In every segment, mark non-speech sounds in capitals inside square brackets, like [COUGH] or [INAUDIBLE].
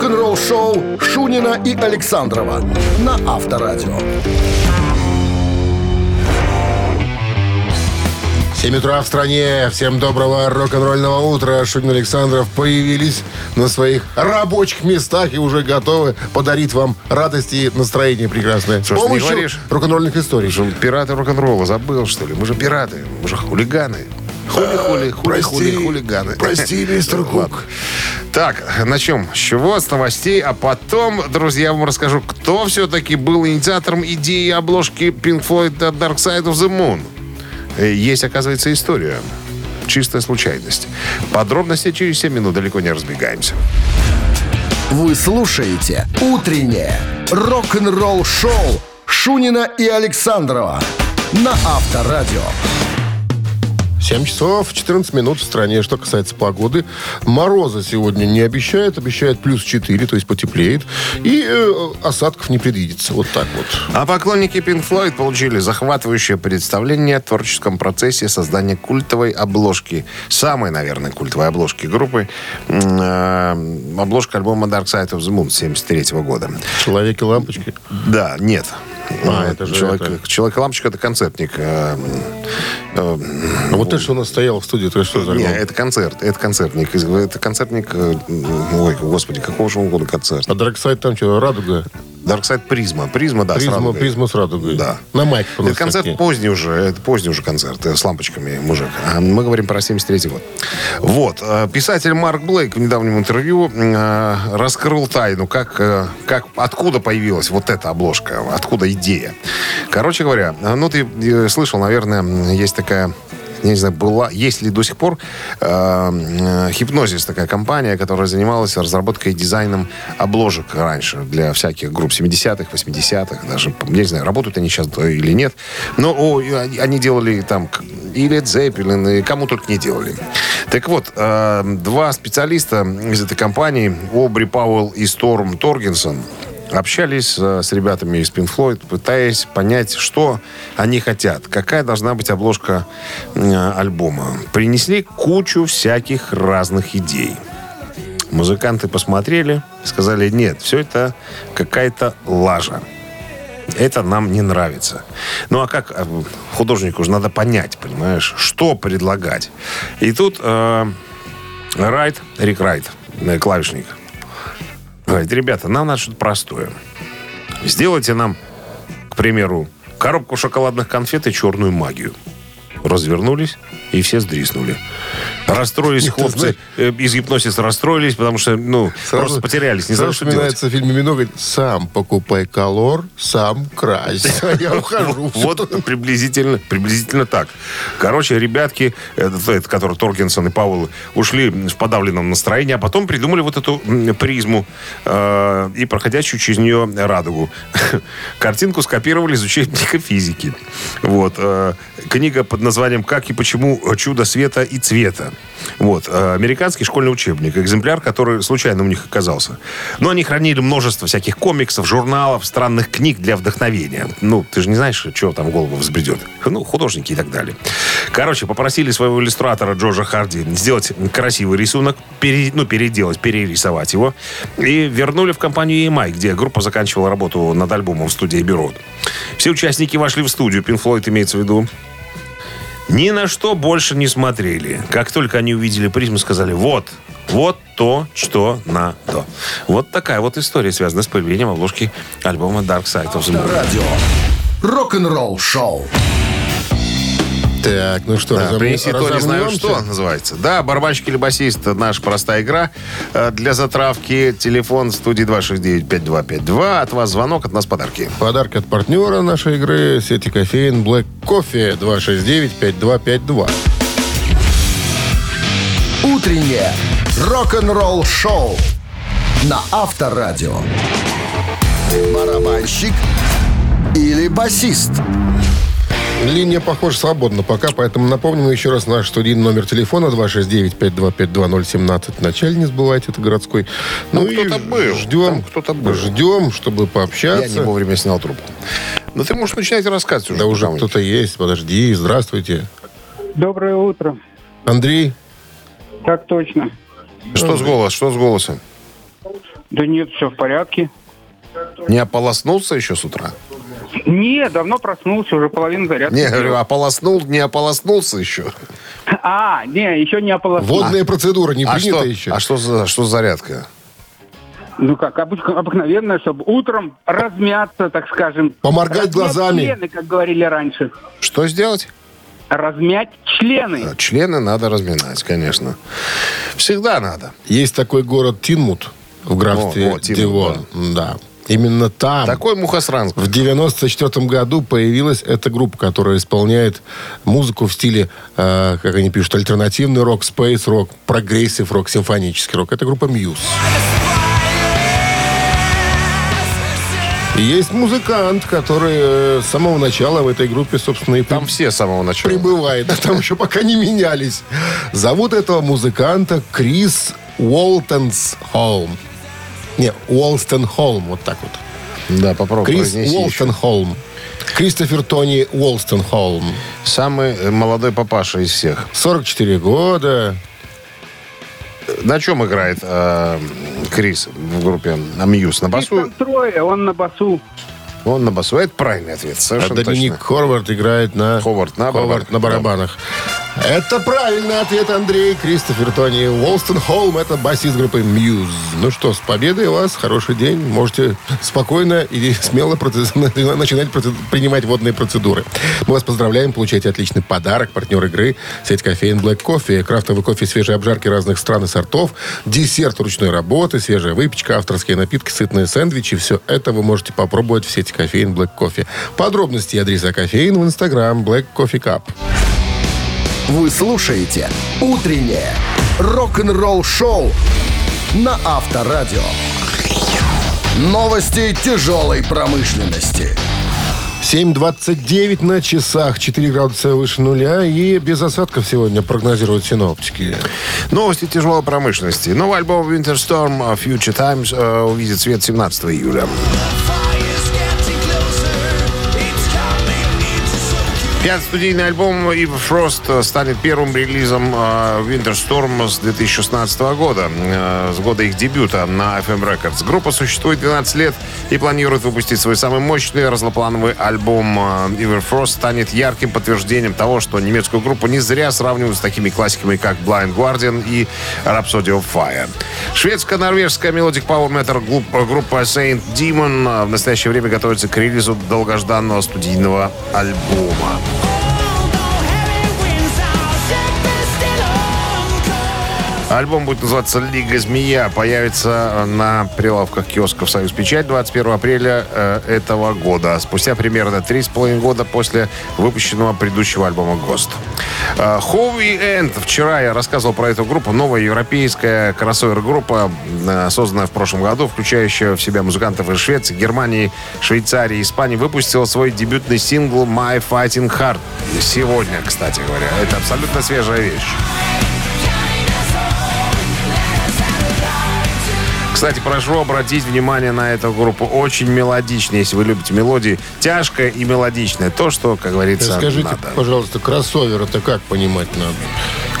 Рок-н-ролл-шоу Шунина и Александрова на Авторадио. 7 утра в стране. Всем доброго рок-н-ролльного утра. Шунин Александров появились на своих рабочих местах и уже готовы подарить вам радость и настроение прекрасное. Что ж С помощью говоришь? рок-н-ролльных историй. Что, Пираты рок-н-ролла, забыл, что ли? Мы же пираты, мы же хулиганы. Хули-хули, хули-хули, хулиганы. прости, мистер. Кук. Так, начнем с чего? С новостей, а потом, друзья, я вам расскажу, кто все-таки был инициатором идеи обложки Pink Floyd Dark Side of the Moon. Э, Есть, оказывается, история. Чистая случайность. Подробности через 7 минут, далеко не разбегаемся. Вы слушаете «Утреннее рок-н-ролл-шоу» Шунина и Александрова на Авторадио. 7 часов 14 минут в стране. Что касается погоды, мороза сегодня не обещает. Обещает плюс 4, то есть потеплеет. И э, осадков не предвидится. Вот так вот. А поклонники Pink Floyd получили захватывающее представление о творческом процессе создания культовой обложки. Самой, наверное, культовой обложки группы. Э, Обложка альбома Dark Side of the Moon 73 года. Человеки-лампочки. Да, нет. А, Э, это же Человек, это. Человек-лампочка это концертник. А вот это, что у нас стоял в студии, это что за не, альбом? это концерт. Это концертник. Это концертник... э, Ой, господи, какого же он года концерт? А Side там что, радуга? Side Призма. Призма, да, с Призма, радугой. призма с радугой. Да. На майке Это концерт такие. поздний уже, это поздний уже концерт э, с лампочками, мужик. А мы говорим про 73 год. Вот. э, Писатель Марк Блейк в недавнем интервью раскрыл тайну, как, как, откуда появилась вот эта обложка, откуда идея. Короче говоря, ну ты слышал, наверное, есть такая я не знаю, была, есть ли до сих пор э, э, Хипнозис, такая компания, которая занималась разработкой и дизайном обложек раньше для всяких групп 70-х, 80-х, даже, я не знаю, работают они сейчас или нет, но о, они делали там и Led Zeppelin, и кому только не делали. Так вот, э, два специалиста из этой компании, Обри Пауэлл и Сторм Торгенсон, общались э, с ребятами из Pink Floyd, пытаясь понять, что они хотят, какая должна быть обложка э, альбома. Принесли кучу всяких разных идей. Музыканты посмотрели, сказали, нет, все это какая-то лажа. Это нам не нравится. Ну а как э, художнику же надо понять, понимаешь, что предлагать. И тут э, Райт, Рик Райт, клавишник, говорит, ребята, нам надо что-то простое. Сделайте нам, к примеру, коробку шоколадных конфет и черную магию. Развернулись, и все сдриснули. Расстроились Ты хлопцы знаешь- э, из гипносиса расстроились, потому что, ну, просто потерялись, не сразу вспоминается фильм «Мимино», говорит, сам покупай колор, сам крась. [LAUGHS] А я ухожу. Вот приблизительно, приблизительно так. Короче, ребятки, этот, который Торкинсон и Пауэлл, ушли в подавленном настроении, а потом придумали вот эту призму э, и проходящую через нее радугу. [LAUGHS] Картинку скопировали из учебника физики. Вот. э, книга под названием «Как и почему чудо света и цвета». Вот. э, американский школьный учебник. Экземпляр, который случайно у них оказался. Но они хранили множество всяких комиксов, журналов, странных книг для вдохновения. Ну, ты же не знаешь, что там в голову взбредет. Ну, художники и так далее. Короче, попросили своего иллюстратора Джорджа Харди сделать красивый рисунок, пере- ну, переделать, перерисовать его. И вернули в компанию EMI, где группа заканчивала работу над альбомом в студии Бюро. Все участники вошли в студию, Pink Floyd имеется в виду. Ни на что больше не смотрели. Как только они увидели призму, сказали, вот, вот то, что надо. Вот такая вот история связана с появлением обложки альбома Dark Side of the Moon. Радио. Рок-н-ролл-шоу. Так, ну что, Да, разомнем- принеси то, не знаю что, называется. Да, барабанщик или басист, наша простая игра. Э, Для затравки телефон в студии 269-5252. От вас звонок, от нас подарки. Подарок от партнера нашей игры сети кофеин Black Coffee 269-5252. Утреннее рок-н-ролл-шоу на Авторадио. Барабанщик или басист? Линия, похоже, свободна пока, поэтому напомним еще раз наш студийный номер телефона 269-525-2017. В начале не забывайте, это городской. Ну, Там кто-то был, Ждем, кто-то был. ждем, чтобы Я пообщаться. не вовремя снял трубку. Ну, ты можешь начинать рассказывать уже. Да уже кто-то есть. Подожди, здравствуйте. Доброе утро. Андрей, Так точно. Что с голосом? Что с голосом? Да нет, все в порядке. Не ополоснулся еще с утра? Не, давно проснулся, уже половину зарядки. Не, говорю, ополоснул, не ополоснулся еще. А, не, еще не ополоснулся. Водная процедура не А принята что, еще. а что за, что за зарядка? Ну как, обык- обыкновенно, чтобы утром размяться, так скажем. Поморгать Размять глазами. члены, как говорили раньше. Что сделать? Размять члены. Члены надо разминать, конечно. Всегда надо. Есть такой город Тинмут в графстве О, о, Тинмут, Девон. Да. Именно там Такой мухосранг. в 94 году появилась эта группа, которая исполняет музыку в стиле, э, как они пишут, альтернативный рок, space rock, progressive rock, симфонический рок. Это группа. И есть музыкант, который э, с самого начала в этой группе, собственно, и Там все с самого начала. прибывает. А там еще пока не менялись. Зовут этого музыканта Крис Уолтонс Холм. Не, Уолстон Холм, вот так вот. Да, попробуй Крис произнеси еще. Уолстон Холм. Кристофер Тони Уолстон Холм. Самый э, молодой папаша из всех. 44 года. На чем играет э, Крис в группе Мьюз? На Их басу? там трое, он на басу. Он на басу. Это правильный ответ. А Совершенно Доминик точно. Хорвард играет на... Ховард на барабанах. на барабанах. Это правильный ответ, Андрей. Кристофер Тони Уолстон Холм. Это басист группы Muse. Ну что, с победой вас. Хороший день. Можете спокойно и смело проце- [LAUGHS] начинать проце- принимать водные процедуры. Мы вас поздравляем. Получайте отличный подарок. Партнер игры. Сеть кофеин Black Coffee. Крафтовый кофе свежей обжарки разных стран и сортов. Десерт ручной работы. Свежая выпечка. Авторские напитки. Сытные сэндвичи. Все это вы можете попробовать в сети кофеин Black Coffee. Подробности и адреса кофеин в инстаграм Black Coffee Cup. Вы слушаете «Утреннее рок-н-ролл-шоу» на Авторадио. Новости тяжелой промышленности. 7.29 на часах, 4 градуса выше нуля и без осадков сегодня прогнозируют синоптики. Новости тяжелой промышленности. Новый альбом Winter Storm Future Times э, увидит свет 17 июля. Пятый студийный альбом Eve Frost э, станет первым релизом э, Winter Storm с 2016 года, э, с года их дебюта на FM Records. Группа существует 12 лет и планирует выпустить свой самый мощный разноплановый альбом Eve Frost станет ярким подтверждением того, что немецкую группу не зря сравнивают с такими классиками, как Blind Guardian и Rhapsody of Fire. Шведско-норвежская Melodic Power Metal группа, Saint Demon в настоящее время готовится к релизу долгожданного студийного альбома. Альбом будет называться «Лига Змея». Появится на прилавках киосков «Союз Печать» 21 апреля э, этого года. Спустя примерно три с половиной года после выпущенного предыдущего альбома «Гост». Э, Хоуи Энд. Вчера я рассказывал про эту группу. Новая европейская кроссовер-группа, э, созданная в прошлом году, включающая в себя музыкантов из Швеции, Германии, Швейцарии, Испании, выпустила свой дебютный сингл «My Fighting Heart». Сегодня, кстати говоря. Это абсолютно свежая вещь. Кстати, прошу обратить внимание на эту группу. Очень мелодичная, если вы любите мелодии. Тяжкая и мелодичная. То, что, как говорится, Скажите, надо. пожалуйста, кроссовер это как понимать надо?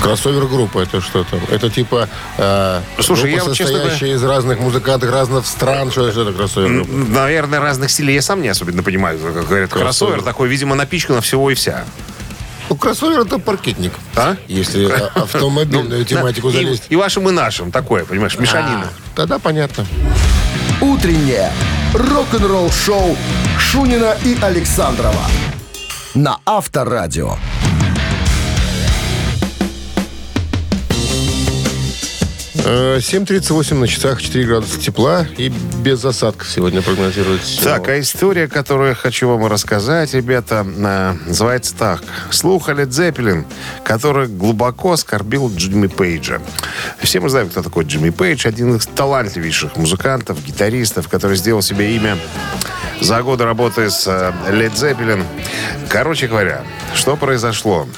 Кроссовер-группа это что там? Это типа э, Слушай, группа, я вот, честно состоящая из разных музыкантов, разных стран. Что это кроссовер-группа? М, Наверное, разных стилей я сам не особенно понимаю. Как говорят, Кроссовер. кроссовер такой, видимо, напичкано всего и вся. Ну, кроссовер это паркетник. А? Если автомобильную [LAUGHS] Ну, тематику залезть. И, вашим, и нашим. Такое, понимаешь, мешанина. А, Тогда понятно. «Утреннее рок-н-ролл-шоу» Шунина и Александрова на Авторадио. 7.38 на часах, 4 градуса тепла и без осадков сегодня прогнозируется. Так, а история, которую я хочу вам рассказать, ребята, э, называется так. Слух о Лед Зеппелин, который глубоко оскорбил Джимми Пейджа. Все мы знаем, кто такой Джимми Пейдж. Один из талантливейших музыкантов, гитаристов, который сделал себе имя за годы работы с Лед Зеппелин. Короче говоря, что произошло?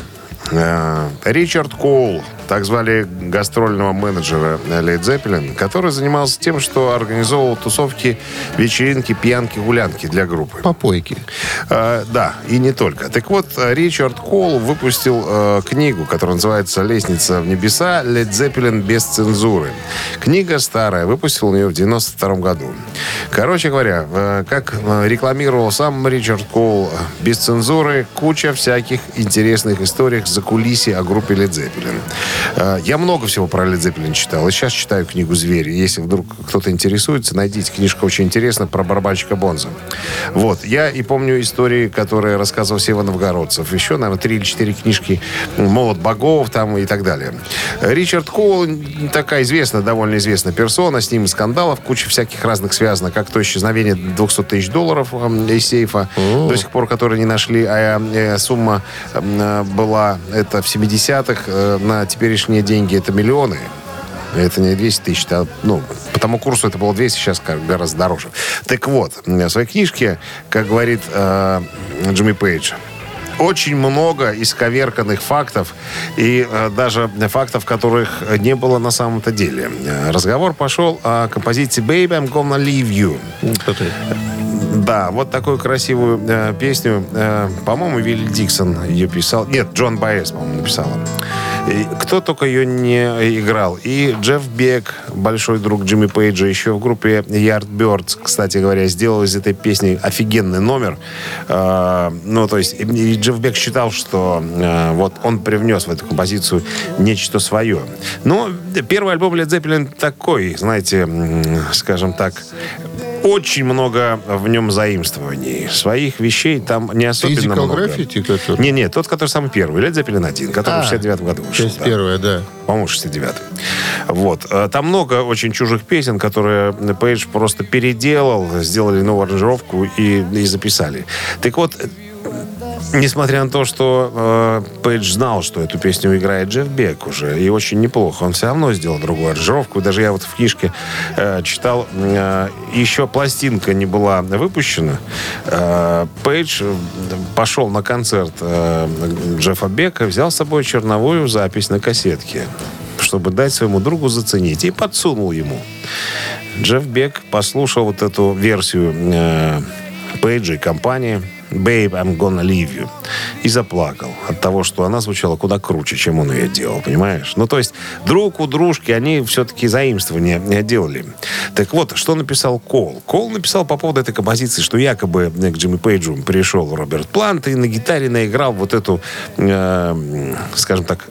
Э, Ричард Коул, так звали гастрольного менеджера Led Zeppelin, который занимался тем, что организовывал тусовки, вечеринки, пьянки, гулянки для группы. Попойки. Э, да, и не только. Так вот, Ричард Коул выпустил э, книгу, которая называется «Лестница в небеса. Led Zeppelin без цензуры». Книга старая, выпустил ее в 92 году. Короче говоря, э, как э, рекламировал сам Ричард Коул, э, без цензуры, куча всяких интересных историй за кулисье о группе Led Zeppelin. Э, я много всего про Led Zeppelin читал, и сейчас читаю книгу «Звери». Если вдруг кто-то интересуется, найдите, книжка очень интересна про барабанщика Бонза. Вот, я и помню истории, которые рассказывал Сева Новгородцев. Еще, наверное, три или четыре книжки «Молот богов» там и так далее. Ричард Коул такая известная, довольно известная персона, с ним скандалов, куча всяких разных связано, как то исчезновение 200 тысяч долларов э, из сейфа, до сих пор, которые не нашли, а э, сумма э, была, это в 70-х, э, на теперешние деньги это миллионы. Это не 200 тысяч, а, ну, по тому курсу это было 200, сейчас гораздо дороже. Так вот, в своей книжке, как говорит э, Джимми Пейдж, очень много исковерканных фактов и э, даже фактов, которых не было на самом-то деле. Разговор пошел о композиции «Baby, I'm gonna leave you». Да, вот такую красивую э, песню, э, по-моему, Вилли Диксон ее писал. Нет, Джон Байес, по-моему, написал. И кто только ее не играл. И Джефф Бек, большой друг Джимми Пейджа, еще в группе Yardbirds, кстати говоря, сделал из этой песни офигенный номер. Э, ну, то есть, и- Джефф Бек считал, что э, вот он привнес в эту композицию нечто свое. Но первый альбом Led Zeppelin такой, знаете, скажем так, очень много в нем заимствований. Своих вещей там не особенно Physical много. Graffiti, который? Не-не, тот, который самый первый. Led Zeppelin 1, который А, в 69 году вышел. Часть да. первая, да. По-моему, 69 Вот. Э, Там много очень чужих песен, которые Пейдж просто переделал, сделали новую аранжировку и, и записали. Так вот, Несмотря на то, что э, Пейдж знал, что эту песню играет Джефф Бек уже, и очень неплохо, он все равно сделал другую аранжировку. Даже я вот в книжке э, читал, э, еще пластинка не была выпущена. Э, Пейдж э, пошел на концерт э, Джеффа Бека, взял с собой черновую запись на кассетке, чтобы дать своему другу заценить, и подсунул ему. Джефф Бек послушал вот эту версию э, Пейджа и компании «Babe, I'm gonna leave you» и заплакал от того, что она звучала куда круче, чем он ее делал, понимаешь? Ну, то есть друг у дружки они все-таки заимствования делали. Так вот, что написал Кол? Кол написал по поводу этой композиции, что якобы к Джимми Пейджу пришел Роберт Плант и на гитаре наиграл вот эту, э, скажем так,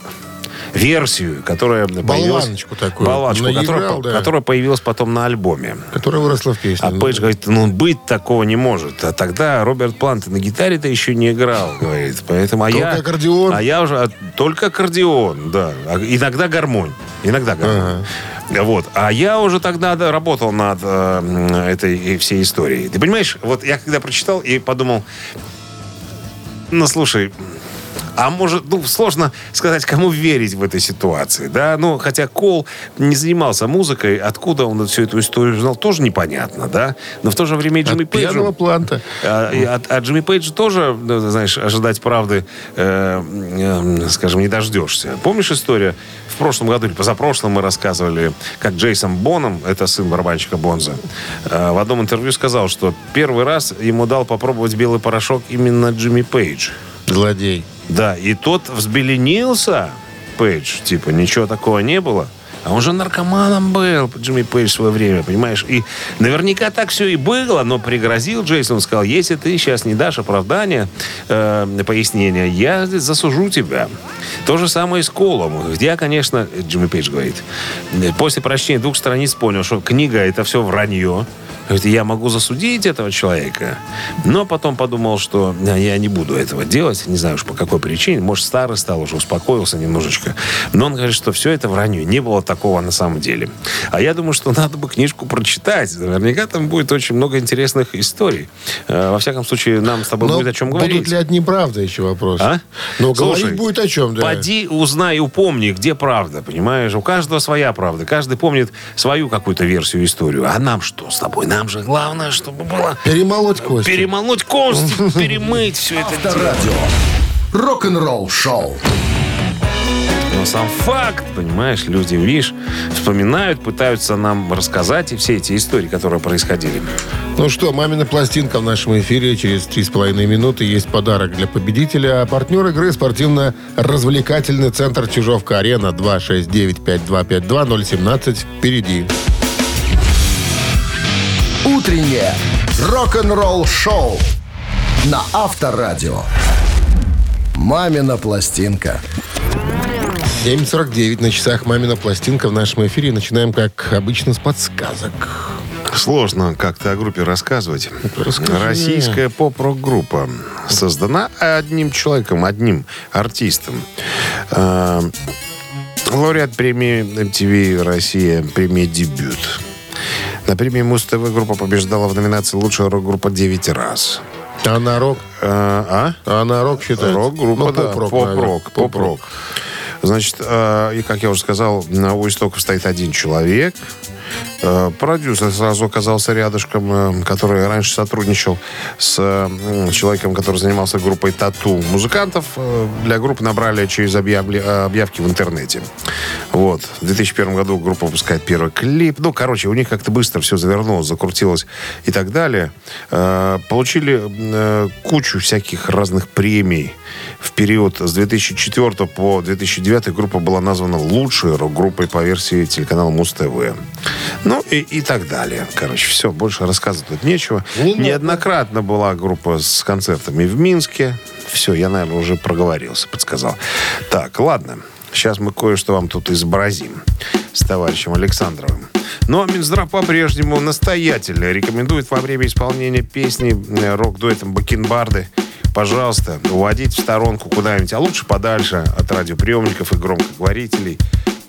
версию, которая появилась... Такую. Болваночку, Наиграл, которая, да. которая появилась потом на альбоме. Которая выросла в песне. А Пейдж говорит, ну быть такого не может. А тогда Роберт Плант на гитаре-то еще не играл, [LAUGHS] говорит. Поэтому, а Только я, аккордеон? А я уже... а, только аккордеон, да. А иногда гармонь. Иногда гармонь. Вот. А я уже тогда да, работал над э, этой всей историей. Ты понимаешь, вот я когда прочитал и подумал, ну, слушай, а может, ну, сложно сказать, кому верить в этой ситуации, да? Ну, хотя Кол не занимался музыкой, откуда он всю эту историю знал, тоже непонятно, да? Но в то же время и Джимми От пьяного Пейджу... планта. А, и от, от Джимми Пейджа тоже, ну, знаешь, ожидать правды, э, э, скажем, не дождешься. Помнишь историю? В прошлом году или позапрошлом мы рассказывали, как Джейсон Боном, это сын барабанщика Бонза, э, в одном интервью сказал, что первый раз ему дал попробовать белый порошок именно Джимми Пейдж. Злодей. Да, и тот взбеленился, Пейдж, типа, ничего такого не было. А он же наркоманом был, Джимми Пейдж в свое время, понимаешь? И наверняка так все и было, но пригрозил Джейсон, сказал, если ты сейчас не дашь оправдания, э, пояснения, я засужу тебя. То же самое и с Колом. Я, конечно, Джимми Пейдж говорит, после прочтения двух страниц понял, что книга это все вранье. Говорит, я могу засудить этого человека. Но потом подумал, что я не буду этого делать. Не знаю уж по какой причине. Может, старый стал, уже успокоился немножечко. Но он говорит, что все это вранье. Не было такого на самом деле. А я думаю, что надо бы книжку прочитать. Наверняка там будет очень много интересных историй. Э, Во всяком случае, нам с тобой Но будет о чем будут говорить. ли одни правды, еще вопрос. А? Ну, Слушай, говорить будет о чем, да. Поди, узнай, упомни, где правда, понимаешь? У каждого своя правда. Каждый помнит свою какую-то версию, историю. А нам что с тобой? Нам же главное, чтобы было Перемолоть кости. перемолоть кости, перемыть все это. Авторадио. Рок-н-ролл шоу. Но сам факт, понимаешь, люди, видишь, вспоминают, пытаются нам рассказать и все эти истории, которые происходили. Ну что, мамина пластинка в нашем эфире. Через 3,5 минуты есть подарок для победителя. А партнер игры спортивно-развлекательный центр Чижовка-Арена 269-5252-017 впереди. Утреннее рок-н-ролл-шоу на Авторадио. «Мамина пластинка». 7.49 на часах «Мамина пластинка» в нашем эфире. Начинаем, как обычно, с подсказок. Сложно как-то о группе рассказывать. Расскажи. Российская поп-рок-группа создана одним человеком, одним артистом. Э, Лауреат премии MTV Россия, премия «Дебют». На премии Муз-ТВ группа побеждала в номинации «Лучшая рок-группа» 9 раз. А на рок? А? А на рок считается? Рок-группа, Ну, да. поп-рок, поп-рок. Значит, э, и как я уже сказал, на у истоков стоит один человек. Э, продюсер сразу оказался рядышком, э, который раньше сотрудничал с человеком, который занимался группой Тату. Музыкантов для группы набрали через объявки в интернете. Вот. В 2001 году группа выпускает первый клип. Ну, короче, у них как-то быстро все завернулось, закрутилось и так далее. Получили кучу всяких разных премий. В период с 2004 по 2009 группа была названа лучшей рок-группой по версии телеканала Муз-ТВ. Ну и, и так далее. Короче, все, больше рассказывать тут нечего. Не надо. Неоднократно была группа с концертами в Минске. Все, я, наверное, уже проговорился, подсказал. Так, ладно. Сейчас мы кое-что вам тут изобразим с товарищем Александровым. Но Минздрав по-прежнему настоятельно рекомендует во время исполнения песни э, рок-дуэтом Бакенбарды пожалуйста, уводить в сторонку куда-нибудь, а лучше подальше от радиоприемников и громкоговорителей,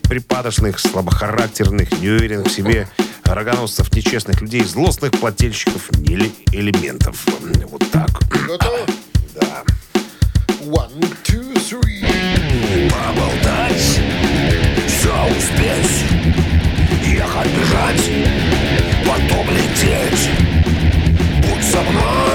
припадочных, слабохарактерных, неуверенных в себе рогоносцев, нечестных людей, злостных плательщиков или элементов. Вот так. Готово? Да. One, two, three. Поболтать, все успеть, ехать, бежать, потом лететь. Будь со мной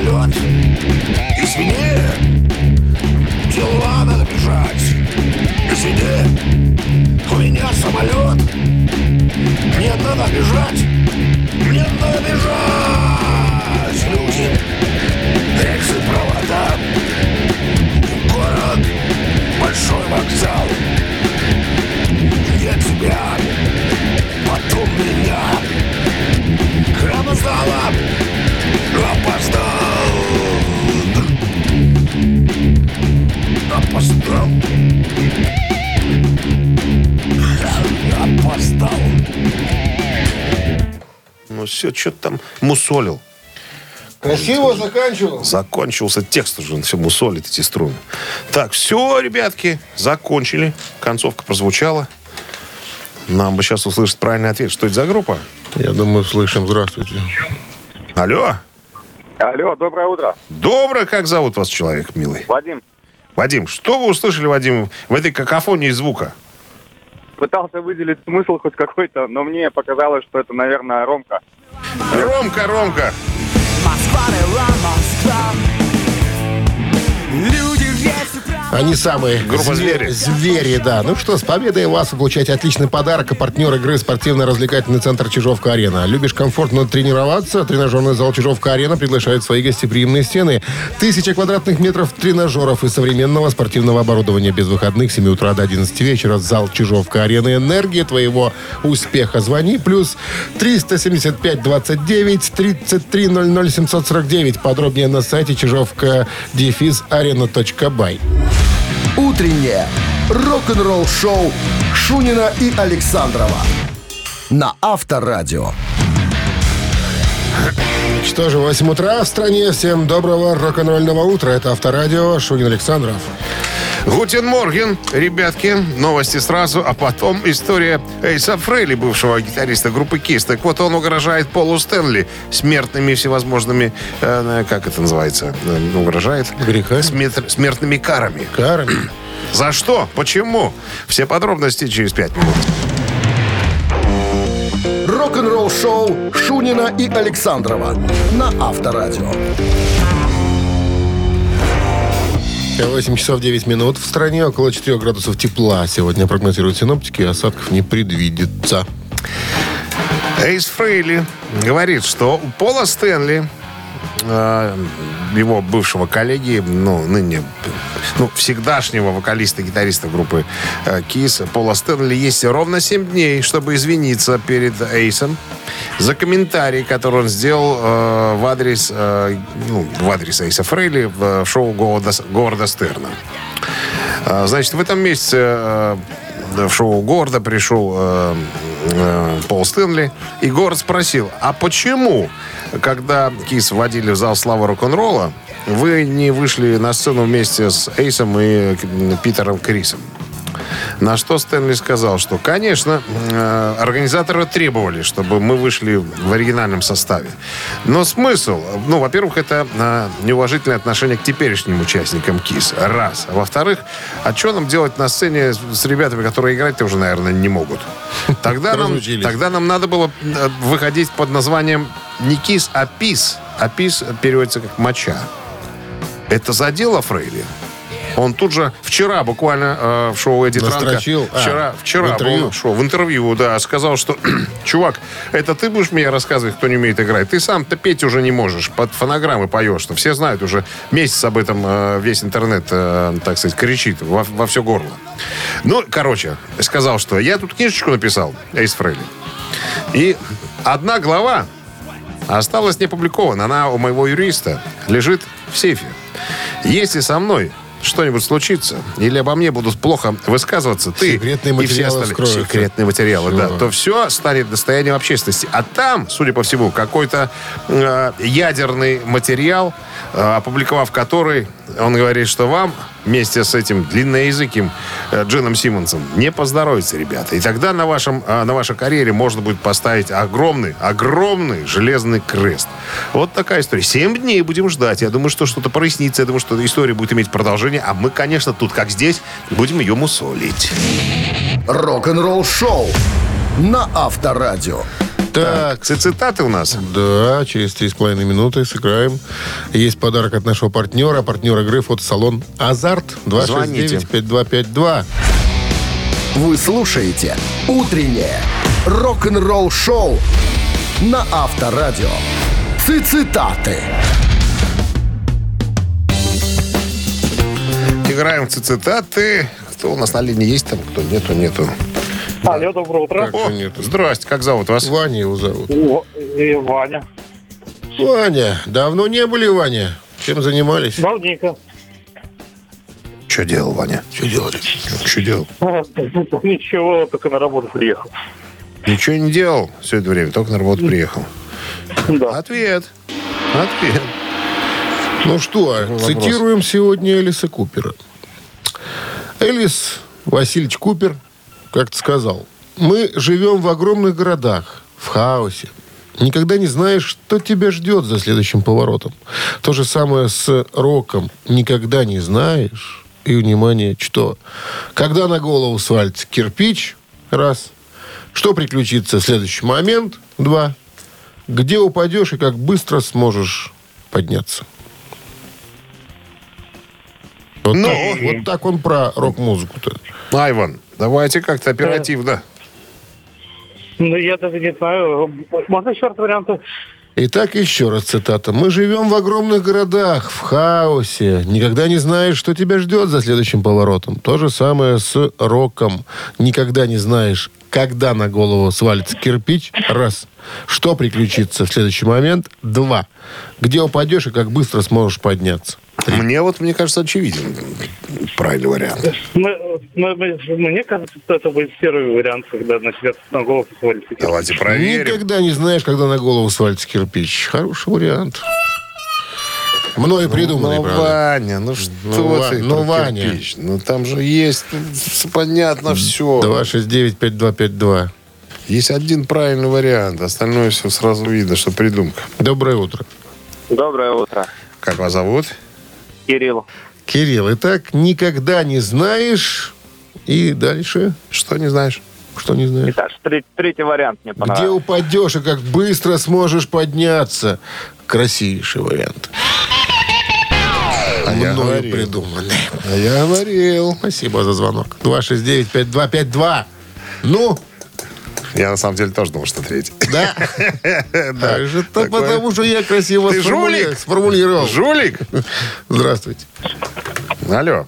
самолет. Извини, дела надо бежать. Извини, у меня самолет. Мне надо бежать! Мне надо бежать! Люди, рельсы, провода, город, большой вокзал. Я тебя, потом меня. Опоздала! Опоздал! Опоздал! Опоздал! Ну все, что-то там мусолил. Красиво заканчивал. Закончился текст уже, он все мусолит эти струны. Так, все, ребятки, закончили. Концовка прозвучала. Нам бы сейчас услышать правильный ответ. Что это за группа? Я думаю, слышим. Здравствуйте. Алло? Алло, доброе утро. Доброе, как зовут вас человек, милый? Вадим, Вадим, что вы услышали, Вадим, в этой какофонии звука? пытался выделить смысл хоть какой-то, но мне показалось, что это, наверное, Ромка. Ромка, Ромка. Москва, Москва. Они самые Группа «Звери». Звери, да. Ну что, с победой вас вы получаете отличный подарок. А партнер игры спортивно-развлекательный центр Чижовка-Арена. Любишь комфортно тренироваться? Тренажерный зал Чижовка-Арена приглашает в свои гостеприимные стены. Тысяча квадратных метров тренажеров и современного спортивного оборудования без выходных с 7 утра до 11 вечера. Зал Чижовка-Арена. Энергия твоего успеха. Звони. Плюс 375 29 33 00 749. Подробнее на сайте чижовка арена.бай. Утреннее рок-н-ролл-шоу Шунина и Александрова на Авторадио. Что же, 8 утра в стране. Всем доброго рок-н-ролльного утра. Это Авторадио. Шунин Александров. Guten Morgen, ребятки, новости сразу, а потом история Эйса Фрейли, бывшего гитариста группы Kiss. Так вот, он угрожает Полу Стэнли смертными всевозможными, э, как это называется, э, угрожает? Грехами? Смет- смертными карами. Карами. [CLEARS THROAT] За что? Почему? Все подробности через пять минут. Рок-н-ролл-шоу Шунина и Александрова на Авторадио. 8 часов 9 минут. В стране около 4 градусов тепла. Сегодня прогнозируют синоптики, осадков не предвидится. Эйс Фрейли говорит, что у Пола Стэнли, его бывшего коллеги, ну, ныне, ну, всегдашнего вокалиста и гитариста группы э, Kiss, Пола Стэнли, есть ровно 7 дней, чтобы извиниться перед Эйсом за комментарий, который он сделал э, в адрес, э, ну, в адрес Эйса Фрейли в шоу Говарда Стерна. Значит, в этом месяце э, в шоу Горда пришел э, э, Пол Стэнли, и Горд спросил, а почему, когда Кис вводили в зал славы рок-н-ролла, вы не вышли на сцену вместе с Эйсом и Питером Крисом? На что Стэнли сказал, что, конечно, э, организаторы требовали, чтобы мы вышли в оригинальном составе. Но смысл, ну, во-первых, это э, неуважительное отношение к теперешним участникам КИС. Раз. А во-вторых, а что нам делать на сцене с, ребятами, которые играть-то уже, наверное, не могут? Тогда нам, тогда нам надо было э, выходить под названием не КИС, а ПИС. А ПИС переводится как моча. Это задело Фрейли? Он тут же вчера буквально э, в шоу Эдди Транка, Настрочил? А, вчера, вчера в интервью? был шоу, в интервью, да, сказал, что [CLEARS THROAT] чувак, это ты будешь мне рассказывать, кто не умеет играть. Ты сам-то петь уже не можешь, под фонограммы поешь. Что все знают уже месяц об этом э, весь интернет, э, так сказать, кричит во, во все горло. Ну, короче, сказал, что я тут книжечку написал, Эйс Фрейли. И одна глава осталась не опубликована. Она у моего юриста лежит в сейфе. Если со мной что-нибудь случится, или обо мне будут плохо высказываться, ты Секретные и все остальные... вскроются. Секретные материалы, да. Всё. То все станет достоянием общественности. А там, судя по всему, какой-то э, ядерный материал, э, опубликовав который, он говорит, что вам вместе с этим длинноязыким э, Джином Симмонсом не поздоровится, ребята. И тогда на, вашем, э, на вашей карьере можно будет поставить огромный, огромный железный крест. Вот такая история. Семь дней будем ждать. Я думаю, что что-то прояснится. Я думаю, что история будет иметь продолжение. А мы, конечно, тут, как здесь, будем ее мусолить. Рок-н-ролл-шоу на Авторадио. Так, Ц- Цитаты у нас. да, через три с половиной минуты сыграем. Есть подарок от нашего партнера. Партнер игры фотосалон «Азарт» Звоните. 269-5252. Вы слушаете «Утреннее рок-н-ролл-шоу» на Авторадио. Цитаты. Играем в цитаты. Кто у нас на линии есть там, кто нету, нету. Алло, доброе утро. Как же нет? Здрасте, как зовут вас? Ваня его зовут. О, и Ваня. Ваня, давно не были, Ваня? Чем занимались? Давненько. Что делал, Ваня? Что делали? Что делал? [LAUGHS] Ничего, только на работу приехал. Ничего не делал все это время, только на работу приехал. Да. Ответ. Ответ. Ну что, цитируем сегодня Элиса Купера. Элис Васильевич Купер как-то сказал, мы живем в огромных городах, в хаосе. Никогда не знаешь, что тебя ждет за следующим поворотом. То же самое с роком. Никогда не знаешь. И, внимание, что? Когда на голову свалится кирпич, раз. Что приключится в следующий момент, два. Где упадешь и как быстро сможешь подняться. Вот, Ну? так, вот так он про рок-музыку-то. Айван, давайте как-то оперативно. Ну, я даже не знаю. Можно еще раз варианты? Итак, еще раз цитата. «Мы живем в огромных городах, в хаосе. Никогда не знаешь, что тебя ждет за следующим поворотом. То же самое с роком. Никогда не знаешь, когда на голову свалится кирпич. Раз. Что приключится в следующий момент. Два. Где упадешь и как быстро сможешь подняться. Мне вот, мне кажется, очевиден правильный вариант. Мы- мы- мы- Мне кажется, что это будет первый вариант, когда на себя на голову свалится. Давайте проверим. Никогда не знаешь, когда на голову свалится кирпич. Хороший вариант. Мною придуманный, ну, правда. Ваня, ну что Ну, ты ну, Ваня. кирпич? Ну, там же есть, ну, понятно все. 269-5252. Есть один правильный вариант, остальное все сразу видно, что придумка. Доброе утро. Доброе утро. Как вас зовут? Кирилл. Кирилл, итак, никогда не знаешь. И дальше. Что не знаешь? Что не знаешь? Итак, третий, третий вариант мне Где понравился. упадешь и как быстро сможешь подняться? Красивейший вариант. А я Мною говорил. придуманный. А я говорил. Спасибо за звонок. 269-5252. Ну, Я на самом деле тоже думал, что третий. да. [LAUGHS] Так же то потому, что я красиво сформулировал. Жулик? Здравствуйте. Алло.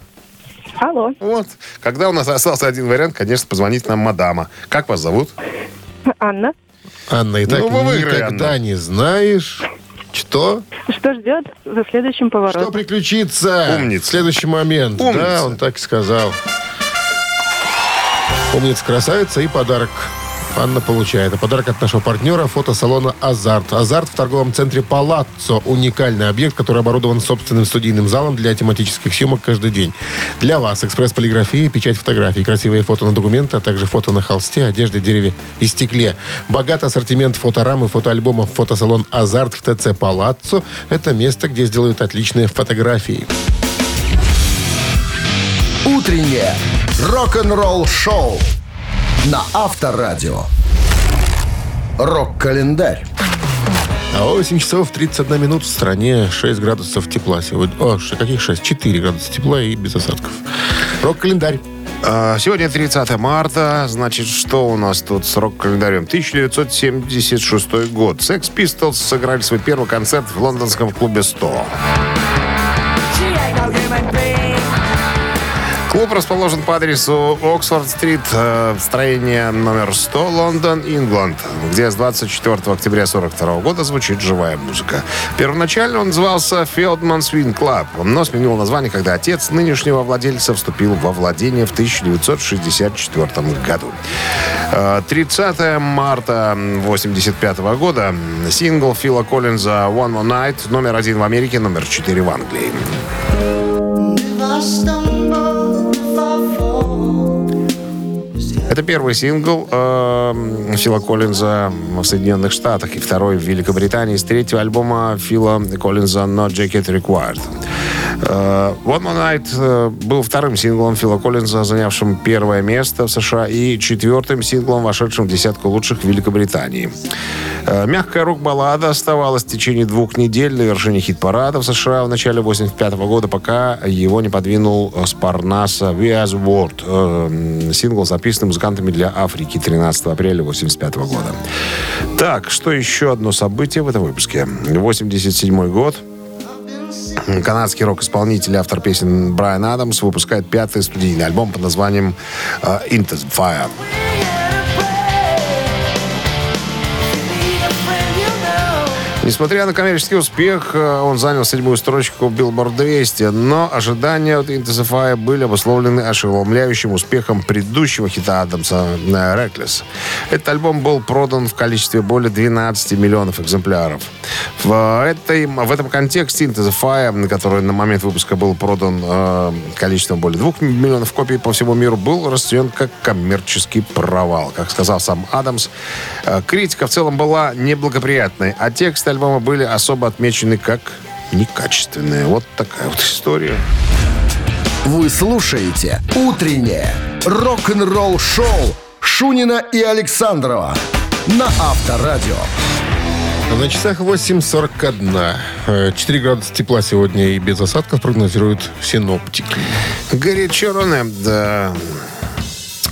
Алло, Вот. Когда у нас остался один вариант, конечно, позвонить нам мадама. Как вас зовут? Анна. Анна, и так Ну, вы выиграли, никогда Анна. не знаешь, что, Что ждет за следующим что поворотом? приключится Умница. в следующий момент. Умница. Да, он так и сказал. Умница, красавица и подарок. Анна получает. А подарок от нашего партнера фотосалона «Азарт». «Азарт» в торговом центре «Палаццо». Уникальный объект, который оборудован собственным студийным залом для тематических съемок каждый день. Для вас экспресс-полиграфия, печать фотографий, красивые фото на документы, а также фото на холсте, одежде, дереве и стекле. Богат ассортимент фоторам и фотоальбомов. Фотосалон «Азарт» в ТЦ «Палаццо» – это место, где сделают отличные фотографии. Утреннее рок-н-ролл-шоу на Авторадио. Рок-календарь. А 8 часов 31 минут в стране, 6 градусов тепла сегодня. О, каких 6? 4 градуса тепла и без осадков. Рок-календарь. А, Сегодня 30 марта. Значит, что у нас тут с рок-календарем? 1976 год. Sex Pistols сыграли свой первый концерт в лондонском клубе 100. Клуб расположен по адресу Оксфорд-стрит, э, строение номер 100, Лондон, England, где с 24 октября 42 года звучит живая музыка. Первоначально он назывался Feldman Swing Club, но сменил название, когда отец нынешнего владельца вступил во владение в 1964 году. Э, 30 марта 85 года сингл Фила Коллинза «One More Night» номер один в Америке, номер 4 в Англии. Это первый сингл э, Фила Коллинза в Соединенных Штатах и второй в Великобритании с третьего альбома Фила Коллинза «No Jacket Required». Э, «One More Night» э, был вторым синглом Фила Коллинза, занявшим первое место в США, и четвертым синглом, вошедшим в десятку лучших в Великобритании. Э, Мягкая рок-баллада оставалась в течение двух недель на вершине хит-парада в США в начале 85 года, пока его не подвинул с Парнаса We As World, э, сингл, записанный музыкантами для Африки 13 апреля 85 года. Так, что еще одно событие в этом выпуске? 87 год. Канадский рок-исполнитель, автор песен Брайан Адамс выпускает пятый студийный альбом под названием э, Into the Fire. Несмотря на коммерческий успех, э, он занял седьмую строчку Billboard 200, но ожидания от Fire были обусловлены ошеломляющим успехом предыдущего хита Адамса э, Reckless. Этот альбом был продан в количестве более 12 миллионов экземпляров. В, этой, в этом контексте Fire, который на момент выпуска был продан э, количеством более 2 миллионов копий по всему миру, был расценен как коммерческий провал. Как сказал сам Адамс, э, критика в целом была неблагоприятной, а тексты альбома были особо отмечены как некачественные. Вот такая вот история. Вы слушаете «Утреннее рок-н-ролл-шоу» Шунина и Александрова на Авторадио. На часах 8.41. Э, 4 градуса тепла сегодня и без осадков прогнозируют синоптики. Гарри Чероне да,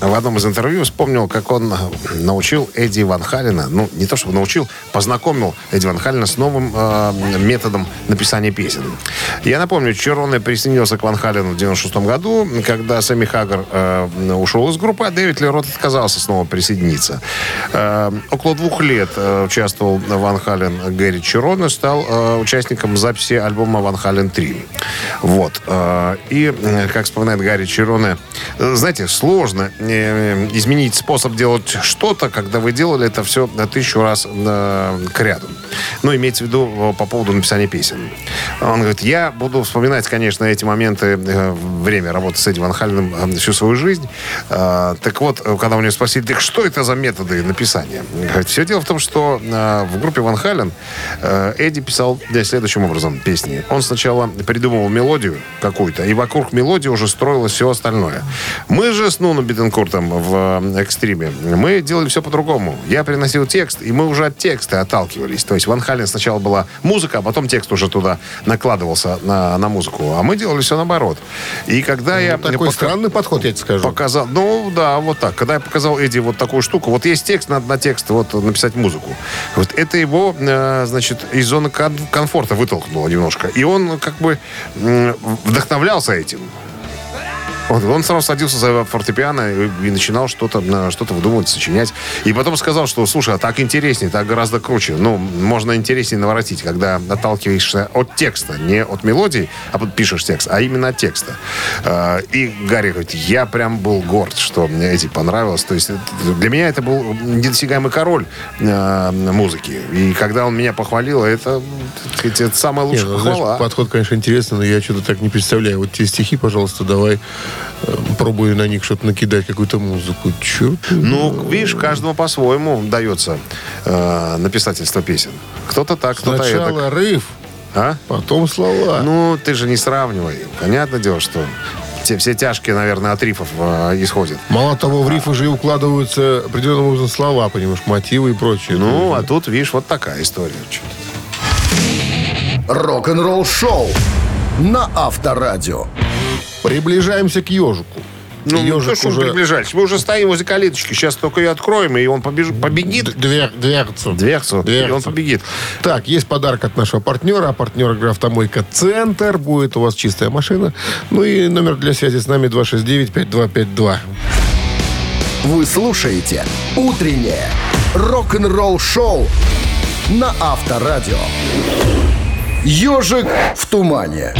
в одном из интервью вспомнил, как он научил Эдди Ван Халина, ну, не то чтобы научил, познакомил Эдди Ван Халина с новым э, методом написания песен. Я напомню, Чероне присоединился к Ван Халину в 96 году, когда Сэмми Хаггар э, ушел из группы, а Дэвид Лерот отказался снова присоединиться. Э, около двух лет э, участвовал Ван Хален Гэри Чероне, стал э, участником записи альбома Ван Хален 3. Вот. Э, и, э, как вспоминает Гарри Чероне, э, знаете, сложно изменить способ делать что-то, когда вы делали это все тысячу раз э, к ряду. Ну, имеется в виду э, по поводу написания песен. Он говорит, я буду вспоминать, конечно, эти моменты э, время работы с Эдди Ван Халленом э, всю свою жизнь. Э, так вот, э, когда у него спросили, так что это за методы написания? Говорит, все дело в том, что э, в группе Ван Хален э, Эдди писал следующим образом песни. Он сначала придумывал мелодию какую-то, и вокруг мелодии уже строилось все остальное. Мы же с Нуно Беденко Куртом в э, экстриме, мы делали все по-другому. Я приносил текст, и мы уже от текста отталкивались. То есть Ван Хален сначала была музыка, а потом текст уже туда накладывался на, на музыку. А мы делали все наоборот. И когда я... Ну, Такой пока- странный подход, я тебе скажу. Показал, ну да, вот так. Когда я показал Эдди вот такую штуку, вот есть текст, надо на текст вот написать музыку. Вот это его, э, значит, из зоны комфорта вытолкнуло немножко. И он как бы вдохновлялся этим. Вот, он сразу садился за фортепиано и, и начинал что-то на- что-то выдумывать, сочинять. И потом сказал, что, слушай, а так интереснее, так гораздо круче. Ну, можно интереснее наворотить, когда отталкиваешься от текста, не от мелодии, а пишешь текст, а именно от текста. А, И Гарри говорит, я прям был горд, что мне эти понравилось. То есть это- для меня это был недосягаемый король э, музыки. И когда он меня похвалил, это, это самая лучшая ну, знаешь, похвала. подход, конечно, интересный, но я что-то так не представляю. Вот те стихи, пожалуйста, давай пробую на них что-то накидать, какую-то музыку. Черт. Ну, видишь, каждому по-своему дается э, написательство песен. Кто-то так, кто-то это. Сначала рыв, А? потом слова. Ну, ты же не сравнивай. Понятное дело, что те, все тяжкие, наверное, от рифов э, исходят. Мало того, в рифы же и укладываются определенным образом слова, понимаешь, мотивы и прочее. Ну, а тут, видишь, вот такая история. Рок-н-ролл шоу на Авторадио. Приближаемся к ежику. Ну, Ежик то, что уже... приближались. Мы уже стоим возле калиточки. Сейчас только ее откроем, и он побежит, побегит. Д- Двер, дверцу. Дверцу, и Дверцу. он побегит. Так, есть подарок от нашего партнера. А партнер игры «Автомойка Центр». Будет у вас чистая машина. Ну и номер для связи с нами 269-5252. Вы слушаете «Утреннее рок-н-ролл-шоу» на Авторадио. «Ежик в тумане».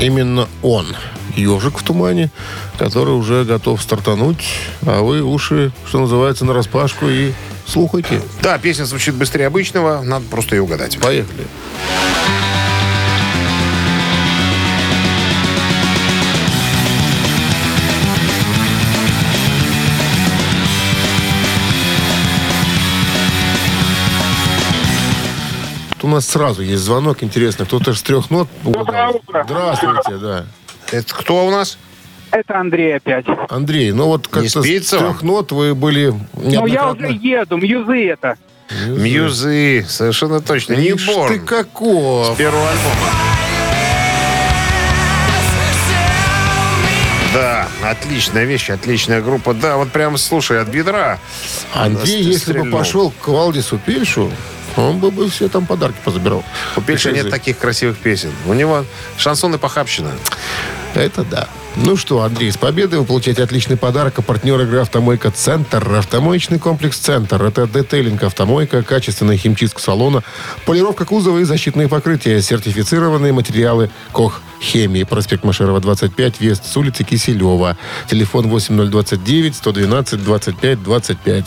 Именно он, ежик в тумане, который уже готов стартануть. А вы уши, что называется, на распашку и слухайте. Да, песня звучит быстрее обычного. Надо просто ее угадать. Поехали. Тут нас сразу есть звонок, интересно. Кто-то с трех нот Доброе утро. Здравствуйте, да. Это кто у нас? Это Андрей опять. Андрей, ну вот как-то с трех нот вы были Ну, я уже еду, мьюзы это. Мьюзы. Совершенно точно. Не ты каков. Первого альбома. Да, отличная вещь, отличная группа. Да, вот прям, слушай, от бедра. Андрей, если бы пошел к Валдису Пельшу, он бы, бы все там подарки позабирал. У Пельша нет таких красивых песен. У него шансоны похабщина. Это да. Ну что, Андрей, с победой вы получаете отличный подарок. А партнер игры «Автомойка Центр». Автомоечный комплекс «Центр». Это детейлинг автомойка, качественная химчистка салона, полировка кузова и защитные покрытия, сертифицированные материалы «Кох Хемии». Проспект Машерова, 25, Вест, с улицы Киселева. Телефон 8029 112 25 25.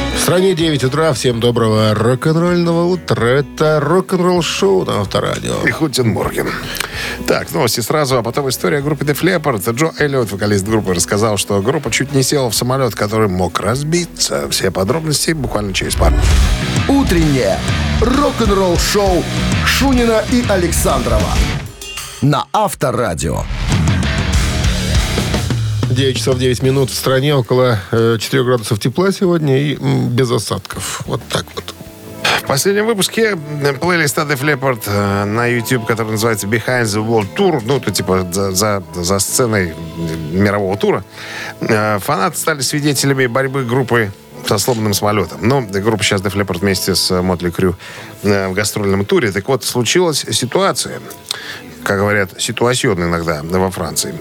В стране 9 утра. Всем доброго рок-н-ролльного утра. Это рок-н-ролл шоу на Авторадио. Михутин Морген. Так, новости сразу, а потом история о группе Def Leppard. Джо Эллиот, вокалист группы, рассказал, что группа чуть не села в самолет, который мог разбиться. Все подробности буквально через пару. «Утреннее рок-н-ролл-шоу» Шунина и Александрова на Авторадио. 9 часов 9 минут в стране, около э, 4 градусов тепла сегодня и без осадков. Вот так вот. В последнем выпуске э, плейлиста Def Leppard э, на YouTube, который называется Behind the World Tour, ну, это типа за, за, за сценой мирового тура, э, фанаты стали свидетелями борьбы группы со сломанным самолетом. Ну, группа сейчас Def вместе с Мотли Крю в гастрольном туре. Так вот, случилась ситуация, как говорят, ситуационно иногда во Франции.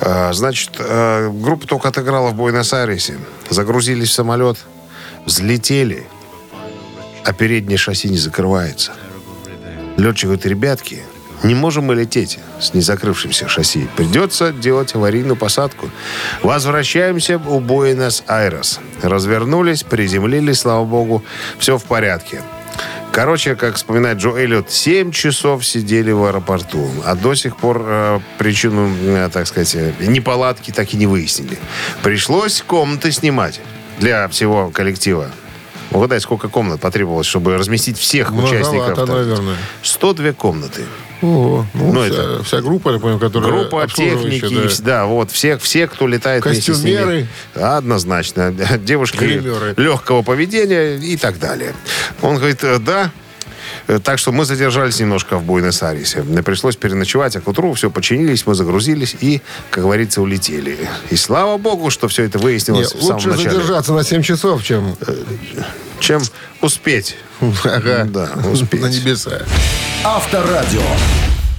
Э, Значит, э, группа только отыграла в Буэнос-Айресе, загрузились в самолет, взлетели, а переднее шасси не закрывается. Летчик говорит, ребятки, не можем мы лететь с незакрывшимся шасси. Придется делать аварийную посадку. Возвращаемся у Буэнос-Айрес. Развернулись, приземлились, слава богу, все в порядке. Короче, как вспоминает Джо Эллиот, 7 часов сидели в аэропорту, а до сих пор э, причину, э, так сказать, э, неполадки так и не выяснили. Пришлось комнаты снимать для всего коллектива. Угадай, сколько комнат потребовалось, чтобы разместить всех участников. Многовато, там? наверное. 102 комнаты. Ну, Ну, вся, это- вся группа, я понял, которая Группа техники, да. да. вот, все, все, кто летает. Костюмеры. Однозначно. [LAUGHS] Девушки Гримеры. легкого поведения и так далее. Он говорит, э, да, Э, Так что мы задержались немножко в Буэнос-Айресе. Мне Пришлось переночевать, а к утру все починились, мы загрузились и, как говорится, улетели. И слава богу, что все это выяснилось в самом лучше начале. задержаться на 7 часов, чем Чем успеть. [LAUGHS] ага, Да, успеть. на небеса. Авторадио.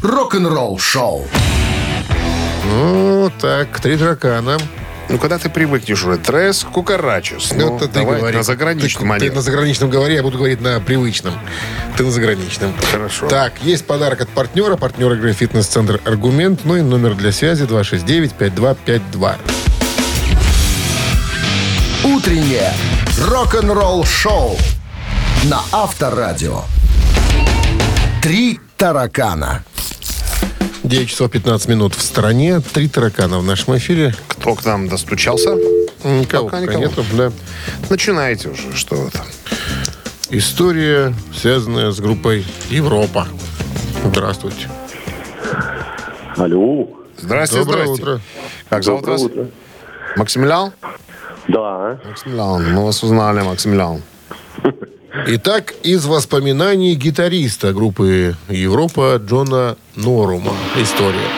Рок-н-ролл шоу. Ну, так, три таракана. Ну, когда ты привыкнешь уже, трес кукарачус. Ну, это ты давай говори. на заграничный ты, ты на заграничном говори, я буду говорить на привычном. Ты на заграничном. Хорошо. Так, есть подарок от партнера. Партнер игры «Фитнес-центр Аргумент». Ну и номер для связи 269-5252. Утреннее рок-н-ролл шоу на Авторадио. Три таракана. 9 часов 15 минут в стране. Три таракана в нашем эфире. Кто к нам достучался? Никого Пока пока никого. нету. Да. Начинайте уже, что вы там. История, связанная с группой «Европа». Здравствуйте. Алло. Здрасте, Доброе здрасте. утро. Как зовут Доброе вас? утро. Максимилиан? Да. Максимилиан, мы вас узнали, Максимилиан. [LAUGHS] Итак, из воспоминаний гитариста группы «Европа» Джона Норума. История.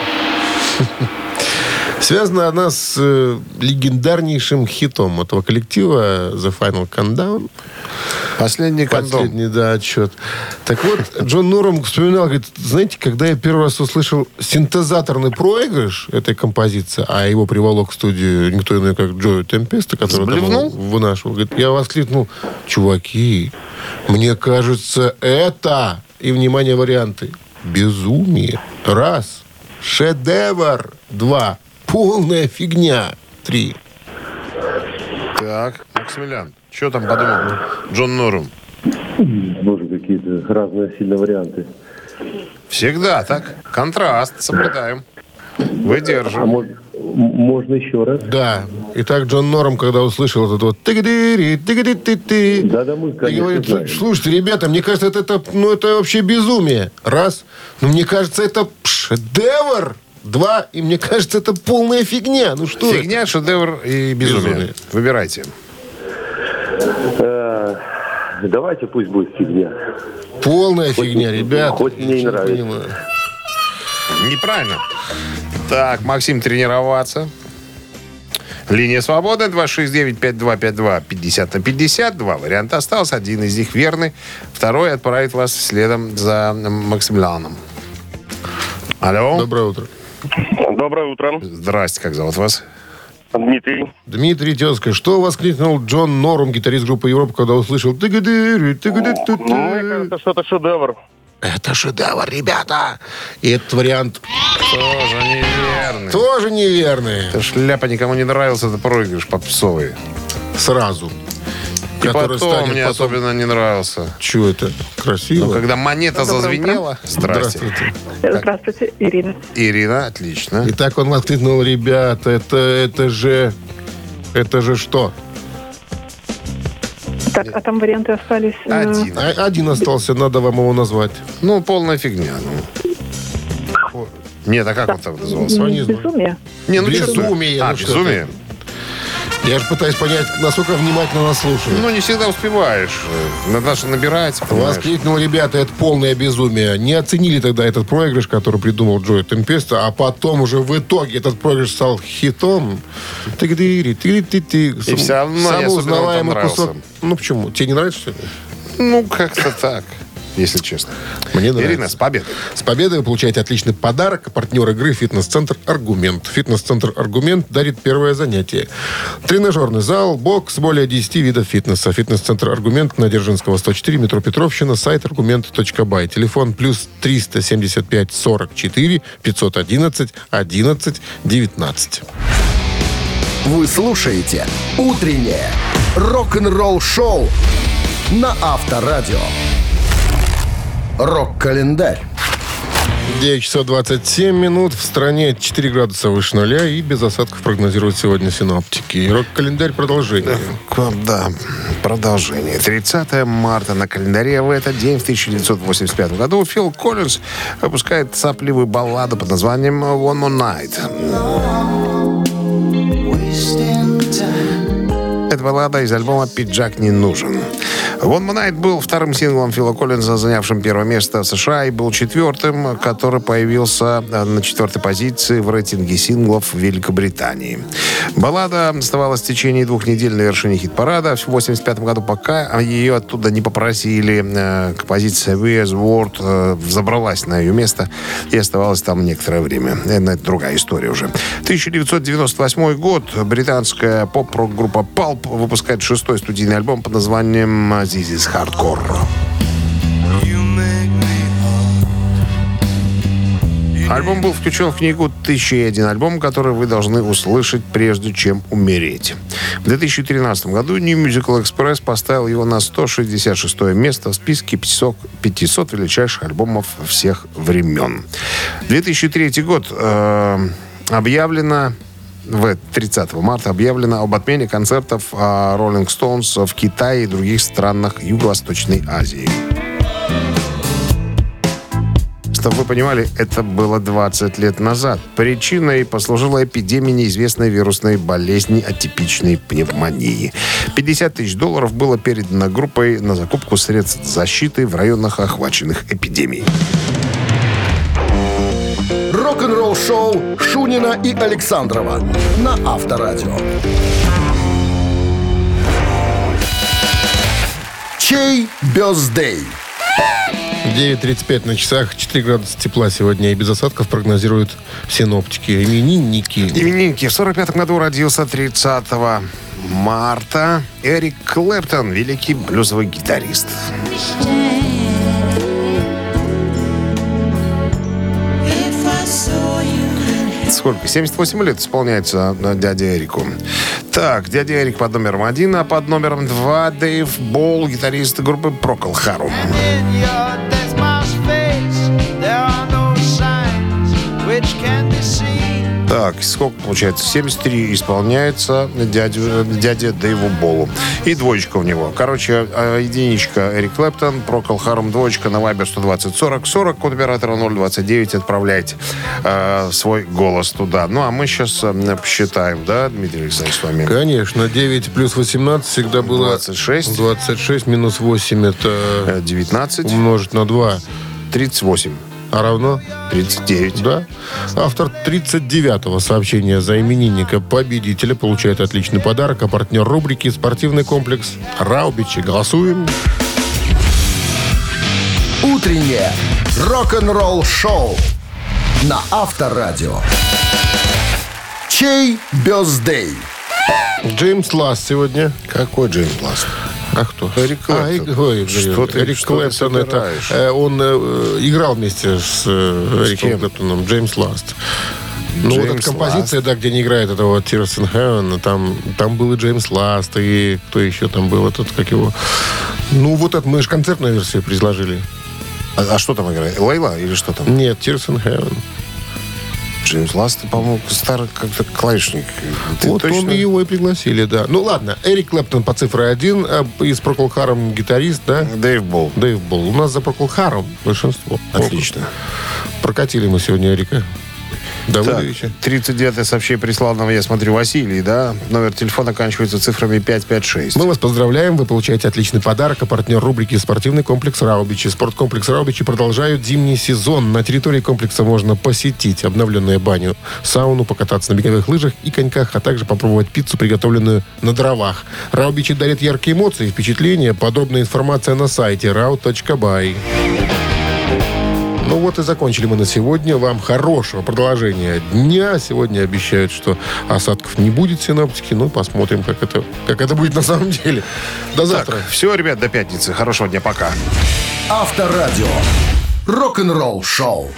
[LAUGHS] Связана она с э, легендарнейшим хитом этого коллектива «The Final Countdown». Последний кондом. Последний, да, отчет. Так вот, Джон Норм вспоминал, говорит, знаете, когда я первый раз услышал синтезаторный проигрыш этой композиции, а его приволок в студию никто иной, как Джо Темпеста, который там Сблевнул? его вынашивал, говорит, я воскликнул, чуваки, мне кажется, это, и, внимание, варианты, безумие, раз, шедевр, два, полная фигня, три. Так, Максимилиан, что там подумал Джон Норум? Боже, какие-то разные сильные варианты. Всегда так. Контраст соблюдаем. А Выдерживаем. мож- м- можно еще раз? Да. Итак, Джон Норм, когда услышал этот вот тыгдыри, тыгды-ты-ты, Да-да, мы, и конечно, говорит, знаем. слушайте, ребята, мне кажется, это, это, ну, это вообще безумие. Раз. Ну, мне кажется, это шедевр. Два. И мне кажется, это полная фигня. Ну что? это? Фигня, шедевр и безумие. Безумие. Выбирайте. Э, давайте пусть будет фигня. Полная фигня, ребята. хоть мне и не нравится. понимаю. Неправильно. Так, Максим, тренироваться. Линия свободы 269-5252 50 на 50. Два варианта осталось. Один из них верный. Второй отправит вас следом за Максимилианом. Алло. Доброе утро. Доброе утро. Здрасте, как зовут вас? Дмитрий. Дмитрий Тезка, что воскликнул Джон Норм, ги타рист группы Европа, когда услышал тыгдыри, тыгды-ты-ты? Ну, мне кажется, что это шедевр. Это шедевр, ребята. И этот вариант Тоже неверный. тоже неверный. Эта шляпа никому не нравился, это проигрыш попсовый. Сразу. И Который потом станет мне потом- особенно не нравился. Чего это? Красиво. Ну, когда монета зазвенела... Здрасте. Здравствуйте. Здравствуйте, Ирина. Ирина, отлично. И так он воскликнул, ребята, это, это же... Это же что? Так, а там варианты остались. э, Один. А- Один остался, надо вам его назвать. Ну, полная фигня. Ну. Нет, а как он там назывался? Безумие. Не, ну, Безумие. А, ну безумие? Я же пытаюсь понять, насколько внимательно нас слушают. Ну, не всегда успеваешь. Надо же набирать, понимаешь. Воскликнул, ребята, это полное безумие. Не оценили тогда этот проигрыш, который придумал Джой Темпеста, а потом уже в итоге этот проигрыш стал хитом. Тыгдыри, тыгды-ты-ты. И всё равно не Самый особенно узнаваемый вам кусок. Ну почему? Тебе не нравится, что ли? Ну, как-то так, если честно. Мне нравится. Ирина, с победой. С победой вы получаете отличный подарок. Партнер игры «Фитнес-центр Аргумент». «Фитнес-центр Аргумент» дарит первое занятие. Тренажерный зал, бокс, более 10 видов фитнеса. «Фитнес-центр Аргумент» на Дзержинского, 104, метро Петровщина, сайт аргумент.бай. Телефон плюс 375 44 511 11 19. Вы слушаете «Утреннее рок-н-ролл-шоу» на Авторадио. Рок-календарь. 9 часов 27 минут. В стране 4 градуса выше нуля и без осадков прогнозируют сегодня синоптики. Рок-календарь продолжение. К- Да, продолжение. 30 марта на календаре в этот день, в 1985 году, Фил Коллинз выпускает сопливую балладу под названием «One More Night». Это баллада из альбома «Пиджак не нужен». «One Night» был вторым синглом Фила Коллинза, занявшим первое место в США, и был четвертым, который появился э, на четвертой позиции в рейтинге синглов в Великобритании. Баллада оставалась в течение двух недель на вершине хит-парада в 1985 году, пока ее оттуда не попросили. э, Композиция «Where's World» э, забралась на ее место и оставалась там некоторое время. Это другая история уже. 1998 год. Британская поп-рок-группа Pulp выпускает шестой студийный альбом под названием «This is Hardcore». Альбом был включен в книгу «1001 альбом», который вы должны услышать, прежде чем умереть. В 2013 году New Musical Express поставил его на 166 место в списке 500, 500 величайших альбомов всех времен. 2003 год э, объявлено в 30 марта объявлено об отмене концертов а, Rolling Stones в Китае и других странах Юго-Восточной Азии. Чтобы вы понимали, это было 20 лет назад. Причиной послужила эпидемия неизвестной вирусной болезни атипичной пневмонии. 50 тысяч долларов было передано группой на закупку средств защиты в районах, охваченных эпидемией. Рок-н-ролл-шоу Шунина и Александрова на Авторадио. Чей бездей? 9.35 на часах, 4 градуса тепла сегодня и без осадков прогнозируют синоптики. Именинники. Именинники. В 45 году родился 30 марта Эрик Клэптон, великий блюзовый гитарист. Сколько? 78 лет исполняется дяде Эрику. Так, дядя Эрик под номером один, а под номером два Дэйв Болл, гитарист группы Прокол Харум. Так, сколько получается? 73 исполняется дядю, дяде Дэйву Болу. И двоечка у него. Короче, э, единичка Эрик Клэптон, Прокол Харум, двоечка на Вайбер 120 40 40, код оператора 029. Отправляйте э, свой голос туда. Ну, а мы сейчас э, посчитаем, да, Дмитрий Александрович, с вами? Конечно, 9 плюс 18 всегда было... 26. 26 минус 8 это Э, 19, умножить на 2. 38, А равно? 39. Да. Автор 39-го сообщения за именинника победителя получает отличный подарок, а партнер рубрики «Спортивный комплекс» Раубичи. Голосуем. Утреннее рок-н-ролл-шоу на Авторадио. Чей birthday? Джеймс Ласт сегодня. Какой Джеймс Бласт? А кто? Эрик А, Клэптон. Эг- ой, Что ты- Эрик что ты Клэптон, это, э, он э, играл вместе с э, Эриком? Клэптоном, Джеймс Ласт. Ну, вот эта композиция, да, где не играет этого Tears in Heaven, там, там был и Джеймс Ласт, и кто еще там был, этот, как его... Ну, вот это мы же концертную версию предложили. А, а что там играет? Layla или что там? Нет, Tears in Heaven. Джеймс Ласт, по-моему, старый как-то клавишник. Ты вот точно? он и его и пригласили, да. Ну, ладно, Эрик Клэптон по цифре один, а из Procol Harum гитарист, да? Дэйв Болл. Дэйв Болл. У нас за Harum большинство. Отлично. Прокатили мы сегодня Эрика Давыдовича. 39-е сообщение прислал нам, я смотрю, Василий, да? Номер телефона оканчивается цифрами 556. Мы вас поздравляем, вы получаете отличный подарок, а партнер рубрики «Спортивный комплекс Раубичи». Спорткомплекс Раубичи продолжают зимний сезон. На территории комплекса можно посетить обновленную баню, сауну, покататься на беговых лыжах и коньках, а также попробовать пиццу, приготовленную на дровах. Раубичи дарит яркие эмоции и впечатления. Подробная информация на сайте rau.by. Ну вот и закончили мы на сегодня. Вам хорошего продолжения дня. Сегодня обещают, что осадков не будет синоптики. Ну, посмотрим, как это, как это будет на самом деле. До завтра. Все, ребят, до пятницы. Хорошего дня, пока. Авторадио. Рок-н-ролл шоу.